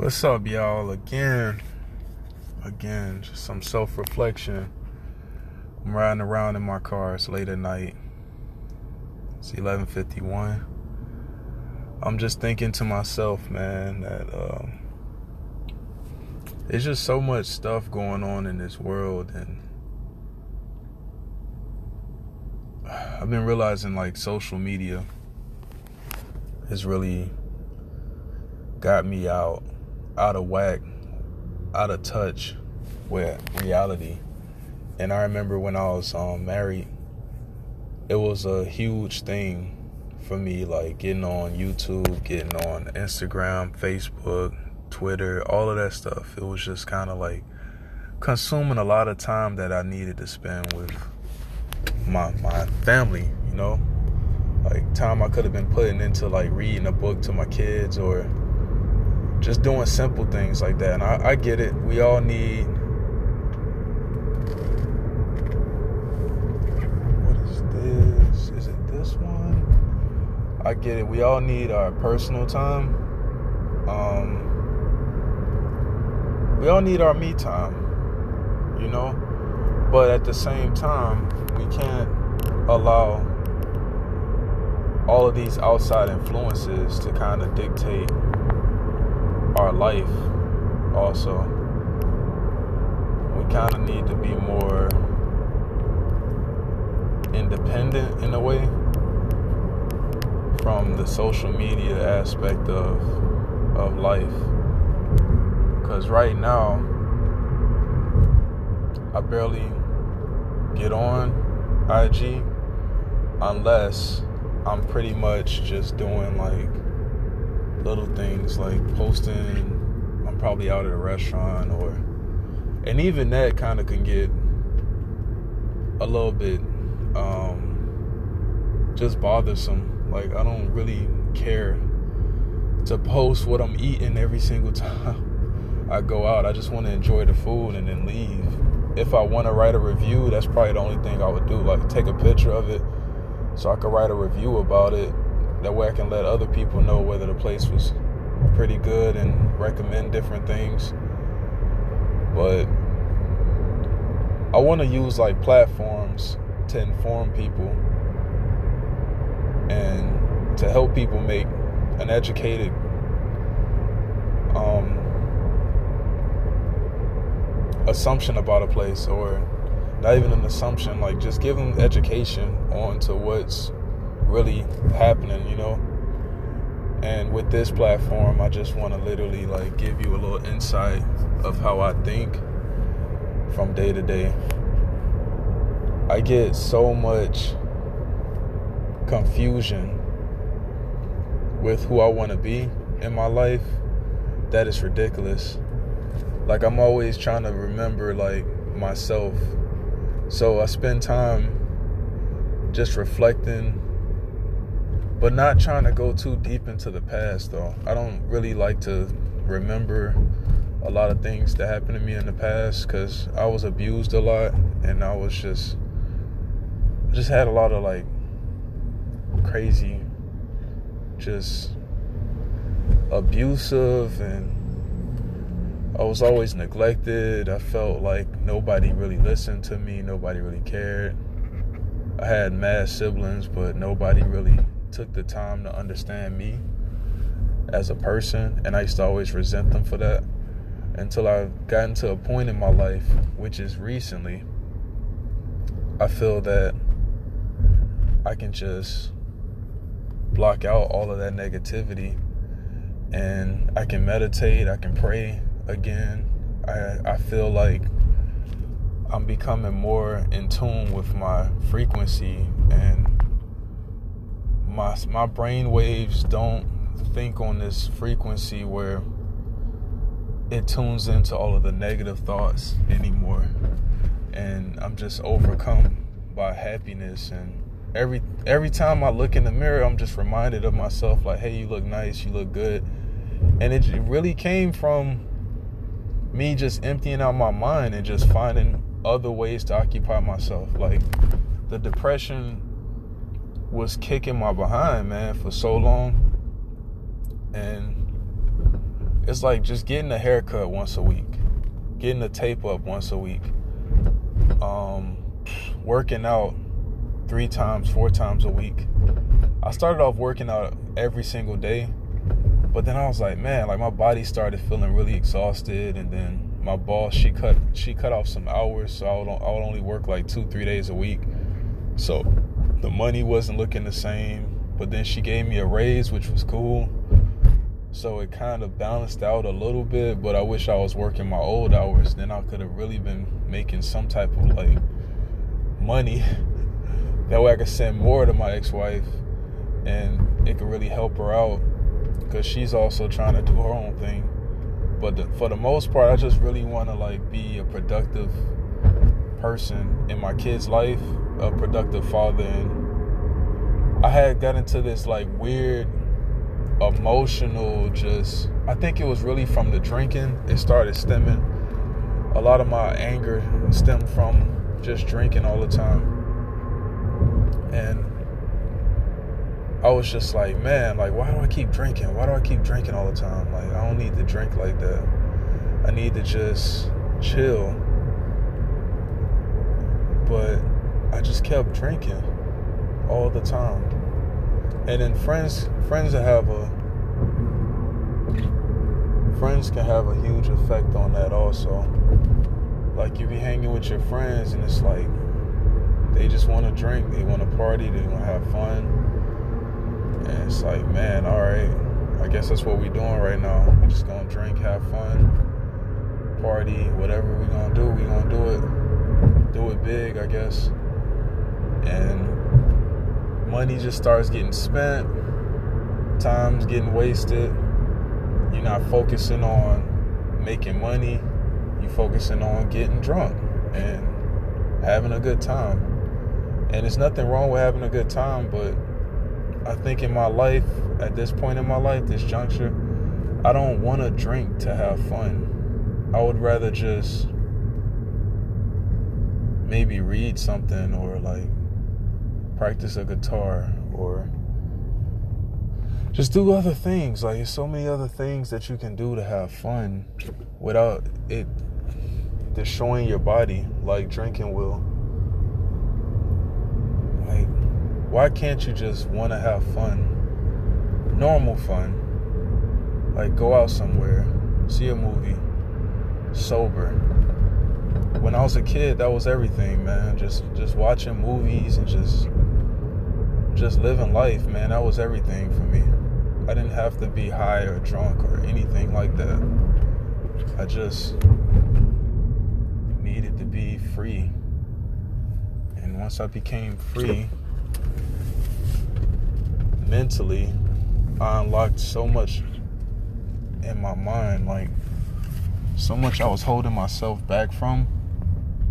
What's up, y'all? Again, again, just some self reflection. I'm riding around in my car. It's late at night. It's 11:51. I'm just thinking to myself, man, that um, there's just so much stuff going on in this world, and I've been realizing like social media has really got me out out of whack, out of touch with reality. And I remember when I was um, married, it was a huge thing for me, like getting on YouTube, getting on Instagram, Facebook, Twitter, all of that stuff. It was just kind of like consuming a lot of time that I needed to spend with my my family, you know? Like time I could have been putting into like reading a book to my kids or just doing simple things like that. And I, I get it. We all need. What is this? Is it this one? I get it. We all need our personal time. Um, we all need our me time, you know? But at the same time, we can't allow all of these outside influences to kind of dictate our life also. We kind of need to be more independent in a way from the social media aspect of of life. Cuz right now I barely get on IG unless I'm pretty much just doing like little things like posting I'm probably out at a restaurant or and even that kind of can get a little bit um just bothersome. Like I don't really care to post what I'm eating every single time I go out. I just want to enjoy the food and then leave. If I want to write a review that's probably the only thing I would do like take a picture of it so I could write a review about it that way I can let other people know whether the place was pretty good and recommend different things. But I want to use like platforms to inform people and to help people make an educated um, assumption about a place or not even an assumption like just give them education on to what's really happening, you know. And with this platform, I just want to literally like give you a little insight of how I think from day to day. I get so much confusion with who I want to be in my life that is ridiculous. Like I'm always trying to remember like myself. So I spend time just reflecting but not trying to go too deep into the past though. I don't really like to remember a lot of things that happened to me in the past because I was abused a lot and I was just just had a lot of like crazy just abusive and I was always neglected. I felt like nobody really listened to me, nobody really cared. I had mad siblings, but nobody really took the time to understand me as a person, and I used to always resent them for that until I've gotten to a point in my life, which is recently, I feel that I can just block out all of that negativity and I can meditate, I can pray again. I, I feel like I'm becoming more in tune with my frequency and my my brain waves don't think on this frequency where it tunes into all of the negative thoughts anymore. And I'm just overcome by happiness. And every every time I look in the mirror I'm just reminded of myself like hey you look nice you look good. And it really came from me just emptying out my mind and just finding other ways to occupy myself like the depression was kicking my behind, man, for so long. And it's like just getting a haircut once a week, getting a tape up once a week, um, working out three times, four times a week. I started off working out every single day, but then I was like, man, like my body started feeling really exhausted, and then my boss she cut she cut off some hours, so I would I would only work like two three days a week, so the money wasn't looking the same. But then she gave me a raise, which was cool. So it kind of balanced out a little bit, but I wish I was working my old hours. Then I could have really been making some type of like money. that way I could send more to my ex wife and it could really help her out because she's also trying to do her own thing. But the, for the most part, I just really want to like be a productive person in my kid's life, a productive father, and I had got into this like weird emotional just I think it was really from the drinking. It started stemming. A lot of my anger stemmed from just drinking all the time. And I was just like, man, like why do I keep drinking? Why do I keep drinking all the time? Like I don't need to drink like that. I need to just chill. But I just kept drinking all the time. And then friends friends have a friends can have a huge effect on that also. Like you be hanging with your friends and it's like they just want to drink they want to party they want to have fun. And it's like man all right i guess that's what we're doing right now. We're just gonna drink have fun party whatever we're gonna do we're gonna do it do it big i guess and money just starts getting spent, time's getting wasted. You're not focusing on making money, you're focusing on getting drunk and having a good time. And there's nothing wrong with having a good time, but I think in my life, at this point in my life, this juncture, I don't want to drink to have fun. I would rather just maybe read something or like practice a guitar or just do other things. Like, there's so many other things that you can do to have fun without it destroying your body like drinking will. Like, why can't you just want to have fun? Normal fun. Like, go out somewhere, see a movie, sober. When I was a kid, that was everything, man. Just just watching movies and just just living life, man, that was everything for me. I didn't have to be high or drunk or anything like that. I just needed to be free. And once I became free, mentally, I unlocked so much in my mind, like so much I was holding myself back from.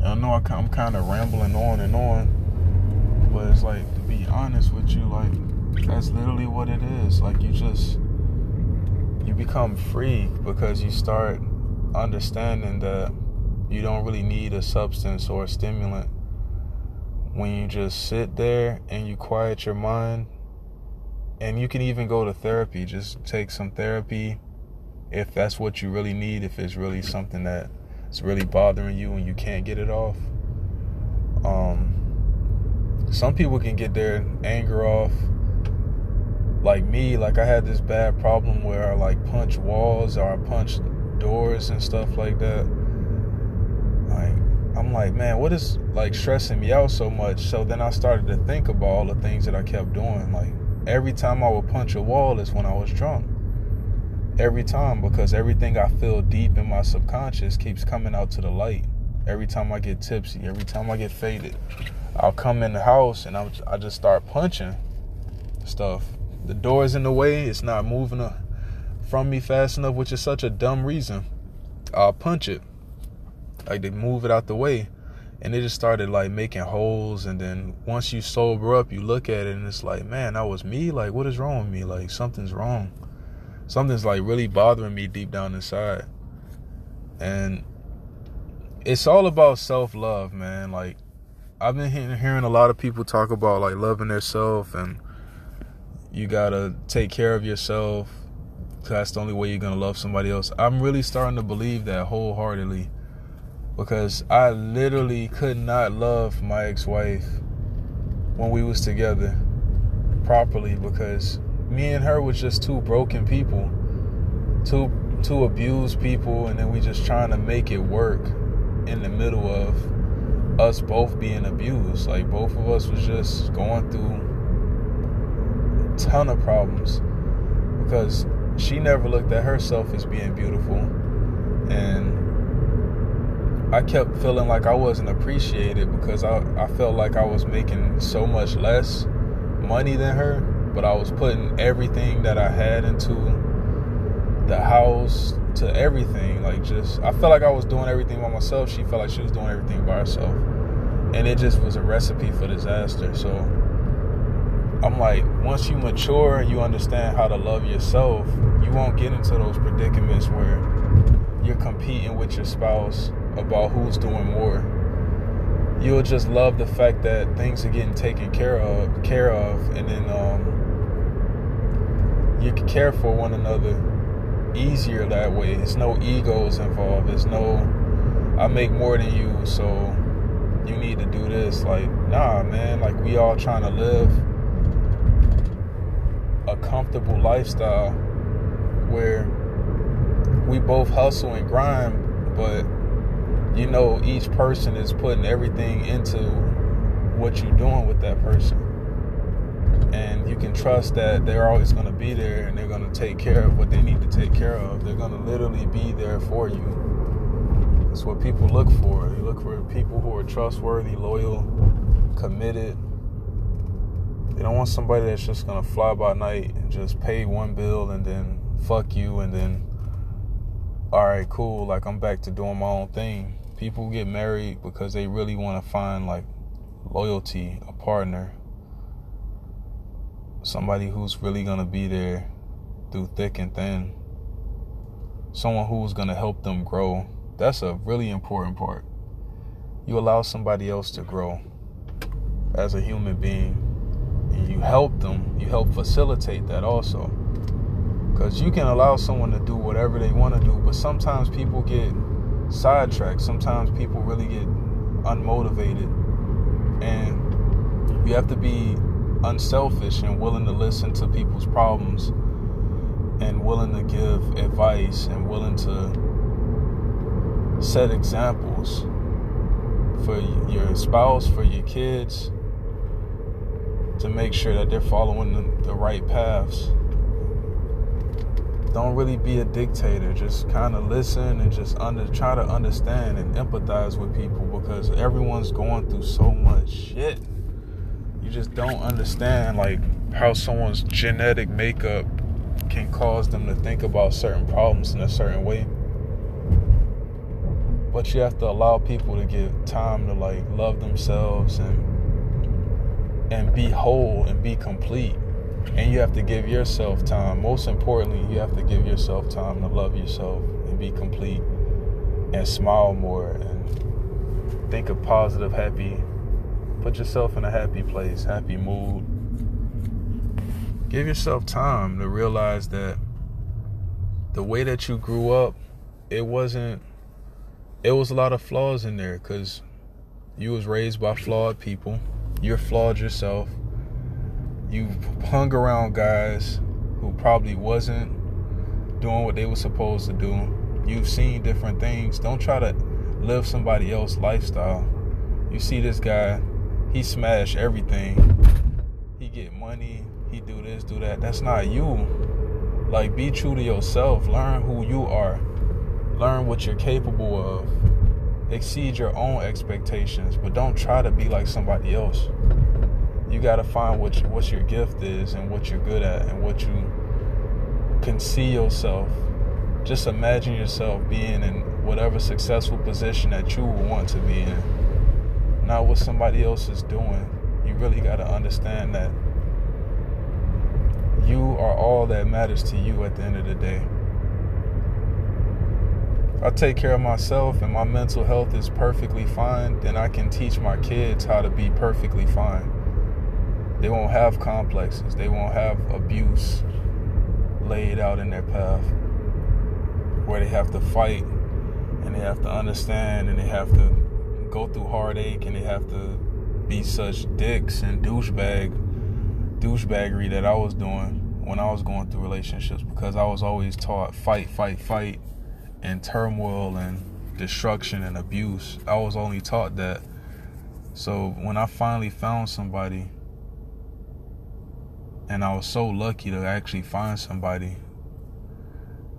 And I know I'm kind of rambling on and on, but it's like honest with you, like that's literally what it is. Like you just you become free because you start understanding that you don't really need a substance or a stimulant when you just sit there and you quiet your mind and you can even go to therapy just take some therapy if that's what you really need if it's really something that's really bothering you and you can't get it off um some people can get their anger off. Like me like i had this bad problem where i like punch walls or i punch doors and stuff like that. Like i'm like man what is like stressing me out so much? So then i started to think about all the things that i kept doing. Like every time i would punch a wall is when i was drunk. Every time because everything i feel deep in my subconscious keeps coming out to the light every time i get tipsy every time i get faded I'll come in the house and i I just start punching stuff. The door's in the way, it's not moving from me fast enough, which is such a dumb reason. I'll punch it. Like they move it out the way. And it just started like making holes. And then once you sober up, you look at it and it's like, man, that was me. Like, what is wrong with me? Like, something's wrong. Something's like really bothering me deep down inside. And it's all about self love, man. Like, I've been hearing a lot of people talk about like loving themselves and you gotta take care of yourself that's the only way you're gonna love somebody else. I'm really starting to believe that wholeheartedly because I literally could not love my ex-wife when we was together properly because me and her was just two broken people, two two abused people, and then we just trying to make it work in the middle of us both being abused. Like both of us was just going through a ton of problems because she never looked at herself as being beautiful and I kept feeling like I wasn't appreciated because I, I felt like I was making so much less money than her, but I was putting everything that I had into the house to everything. Like just I felt like I was doing everything by myself. She felt like she was doing everything by herself. And it just was a recipe for disaster. So I'm like, once you mature and you understand how to love yourself, you won't get into those predicaments where you're competing with your spouse about who's doing more. You'll just love the fact that things are getting taken care of, care of, and then um, you can care for one another easier that way. It's no egos involved. It's no I make more than you, so you need to do this. Like, nah, man. Like we all trying to live a comfortable lifestyle where we both hustle and grind, but you know each person is putting everything into what you're doing with that person. And you can trust that they're always going to be there and they're going to take care of what they need to take care of. They're going to literally be there for you. That's what people look for. They look for people who are trustworthy, loyal, committed. They don't want somebody that's just going to fly by night and just pay one bill and then fuck you and then all right, cool, like I'm back to doing my own thing. People get married because they really want to find like loyalty, a partner, somebody who's really going to be there through thick and thin, someone who's going to help them grow. That's a really important part. You allow somebody else to grow as a human being, and you help them, you help facilitate that also. Because you can allow someone to do whatever they want to do, but sometimes people get sidetracked. Sometimes people really get unmotivated. And you have to be unselfish and willing to listen to people's problems and willing to give advice and willing to set examples for your spouse, for your kids, to make sure that they're following the, the right paths don't really be a dictator. Just kind of listen and just under try to understand and empathize with people because everyone's going through so much shit. Just don't understand like how someone's genetic makeup can cause them to think about certain problems in a certain way. But you have to allow people to get time to like love themselves and and be whole and be complete and you have to give yourself time. Most importantly, you have to give yourself time to love yourself and be complete and smile more and think of positive, happy. Put yourself in a happy place, happy mood. Give yourself time to realize that the way that you grew up, it wasn't it was a lot of flaws in there cuz you was raised by flawed people. You're flawed yourself you've hung around guys who probably wasn't doing what they were supposed to do. You've seen different things. Don't try to live somebody else's lifestyle. You see this guy, he smash everything. He get money, he do this, do that. That's not you. Like be true to yourself. Learn who you are. Learn what you're capable of. Exceed your own expectations, but don't try to be like somebody else you got to find what you, what your gift is and what you're good at and what you can see yourself. Just imagine yourself being in whatever successful position that you want to be in, not what somebody else is doing. You really got to understand that you are all that matters to you at the end of the day. I take care of myself and my mental health is perfectly fine, then I can teach my kids how to be perfectly fine. They won't have complexes. They won't have abuse laid out in their path where they have to fight and they have to understand and they have to go through heartache and they have to be such dicks and douchebag douchebaggery that I was doing when I was going through relationships because I was always taught fight, fight, fight and turmoil and destruction and abuse. I was only taught that. So when I finally found somebody and I was so lucky to actually find somebody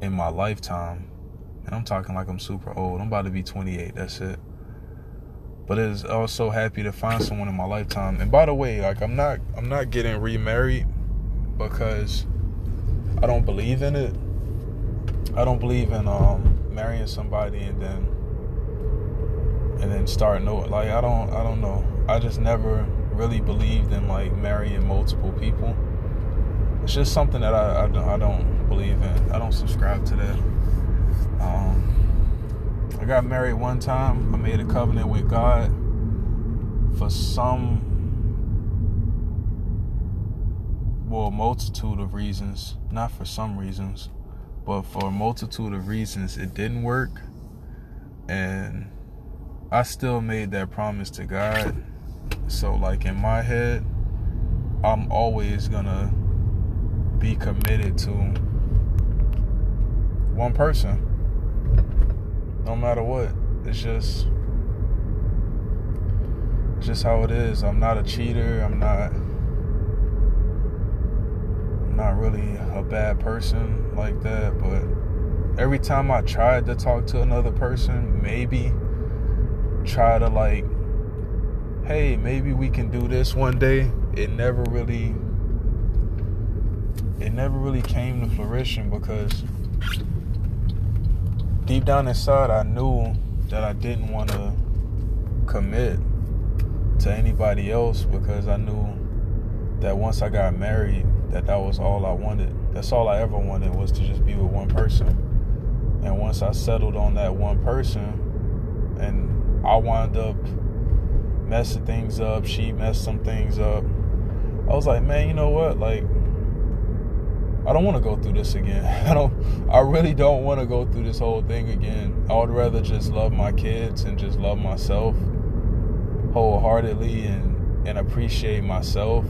in my lifetime. And I'm talking like I'm super old. I'm about to be 28. That's it. But it's, I was so happy to find someone in my lifetime. And by the way, like I'm not I'm not getting remarried because I don't believe in it. I don't believe in um, marrying somebody and then and then start no like I don't I don't know. I just never really believed in like marrying multiple people. It's just something that I, I, don't, I don't believe in. I don't subscribe to that. Um, I got married one time. I made a covenant with God for some, well, multitude of reasons. Not for some reasons, but for a multitude of reasons, it didn't work. And I still made that promise to God. So, like in my head, I'm always gonna be committed to one person. No matter what. It's just it's just how it is. I'm not a cheater. I'm not I'm not really a bad person like that, but every time I tried to talk to another person, maybe try to like hey, maybe we can do this one day, it never really it never really came to fruition because deep down inside I knew that I didn't want to commit to anybody else because I knew that once I got married that that was all I wanted. That's all I ever wanted was to just be with one person. And once I settled on that one person and I wound up messing things up, she messed some things up. I was like, man, you know what? Like I don't want to go through this again. I don't I really don't want to go through this whole thing again. I would rather just love my kids and just love myself wholeheartedly and and appreciate myself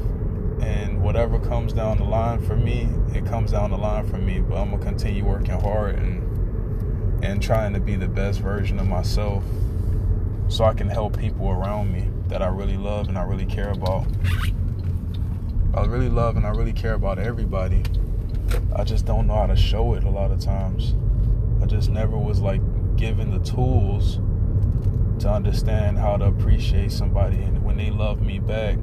and whatever comes down the line for me, it comes down the line for me, but I'm going to continue working hard and and trying to be the best version of myself so I can help people around me that I really love and I really care about. I really love and I really care about everybody. I just don't know how to show it a lot of times. I just never was like given the tools to understand how to appreciate somebody and when they love me back,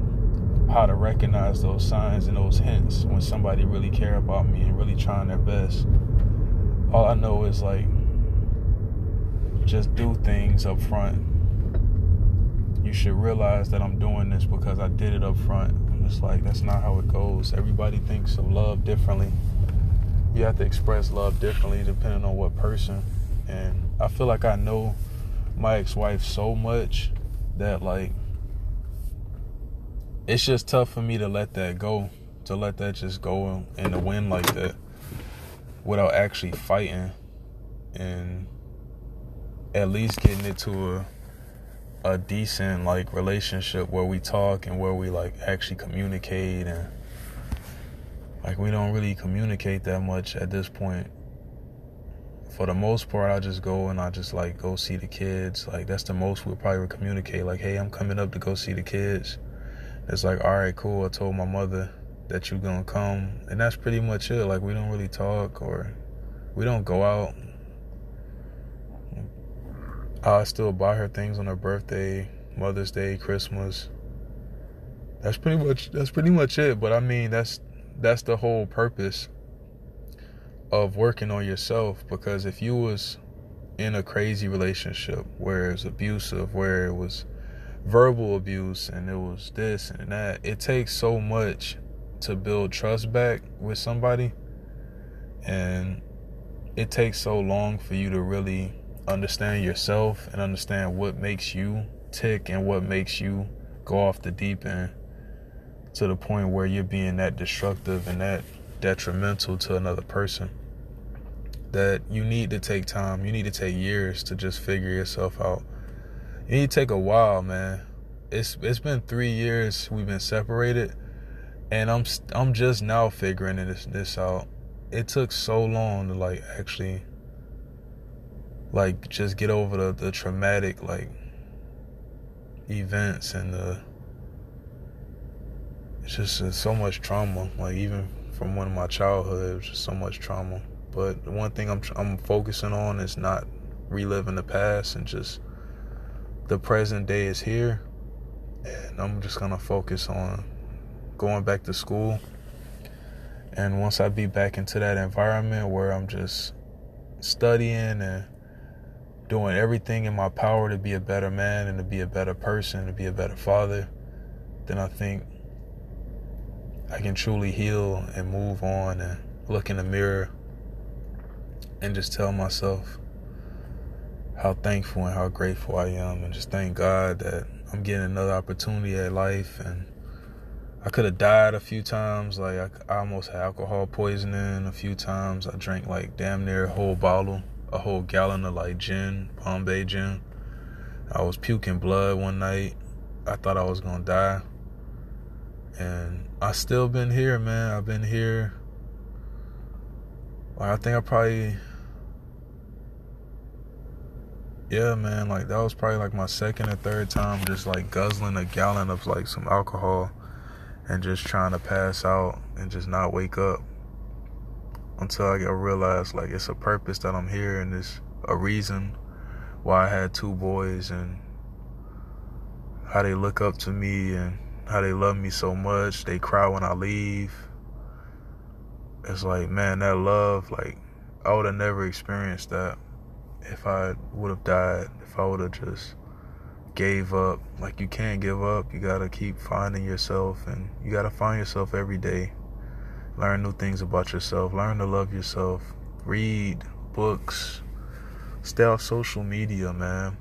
how to recognize those signs and those hints when somebody really care about me and really trying their best. All I know is like just do things up front. You should realize that I'm doing this because I did it up front. Just like that's not how it goes. Everybody thinks of love differently you have to express love differently depending on what person. And I feel like I know my ex-wife so much that like it's just tough for me to let that go, to let that just go in the wind like that without actually fighting and at least getting into a a decent like relationship where we talk and where we like actually communicate and like we don't really communicate that much at this point. For the most part, I just go and I just like go see the kids. Like that's the most we'll probably communicate. Like, hey, I'm coming up to go see the kids. It's like, all right, cool. I told my mother that you're gonna come, and that's pretty much it. Like we don't really talk or we don't go out. I still buy her things on her birthday, Mother's Day, Christmas. That's pretty much that's pretty much it. But I mean, that's that's the whole purpose of working on yourself because if you was in a crazy relationship where it was abusive where it was verbal abuse and it was this and that it takes so much to build trust back with somebody. And it takes so long for you to really understand yourself and understand what makes you tick and what makes you go off the deep end to the point where you're being that destructive and that detrimental to another person that you need to take time. You need to take years to just figure yourself out. You need to take a while, man. It's it's been three years we've been separated, and I'm I'm just now figuring this this out. It took so long to like actually like just get over the, the traumatic like events and the it's just uh, so much trauma. Like even from one of my childhood it was just so much trauma. But the one thing I'm I'm focusing on is not reliving the past and just the present day is here, and I'm just gonna focus on going back to school. And once I be back into that environment where I'm just studying and doing everything in my power to be a better man and to be a better person, to be a better father, then I think I can truly heal and move on and look in the mirror and just tell myself how thankful and how grateful I am, and just thank God that I'm getting another opportunity at life. And I could have died a few times, like I, almost had alcohol poisoning a few times. I drank like damn near a whole bottle, a whole gallon of like gin, Bombay gin. I was puking blood one night. I thought I was gonna die. And I still been here, man. I've been here. Like I think I probably yeah, man, like that was probably like my second or third time just like guzzling a gallon of like some alcohol and just trying to pass out and just not wake up until I get realized like it's a purpose that I'm here and it's a reason why I had two boys and how they look up to me and how they love me so much. They cry when I leave. It's like, man, that love, like I would have never experienced that if I would have died, if I would have just gave up. Like you can't give up. You gotta keep finding yourself and you gotta find yourself every day. Learn new things about yourself. Learn to love yourself. Read books. Stay off social media, man.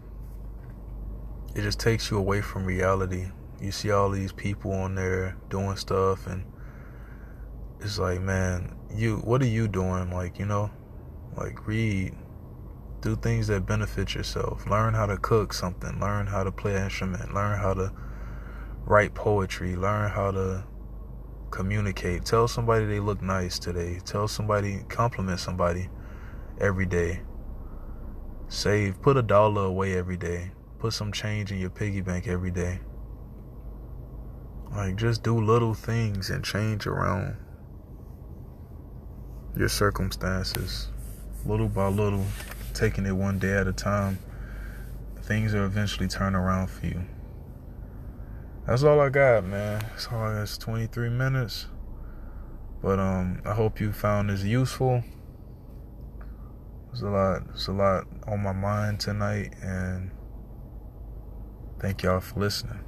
It just takes you away from reality. You see all these people on there doing stuff and it's like, man, you what are you doing? Like, you know? Like read do things that benefit yourself. Learn how to cook something. Learn how to play an instrument. Learn how to write poetry. Learn how to communicate. Tell somebody they look nice today. Tell somebody, compliment somebody every day. Save, put a dollar away every day. Put some change in your piggy bank every day. Like, just do little things and change around your circumstances little by little taking it one day at a time, things will eventually turn around for you. That's all I got, man. That's all I got. It's 23 minutes. But um, I hope you found this useful. There's a lot. There's a lot on my mind tonight, and thank y'all for listening.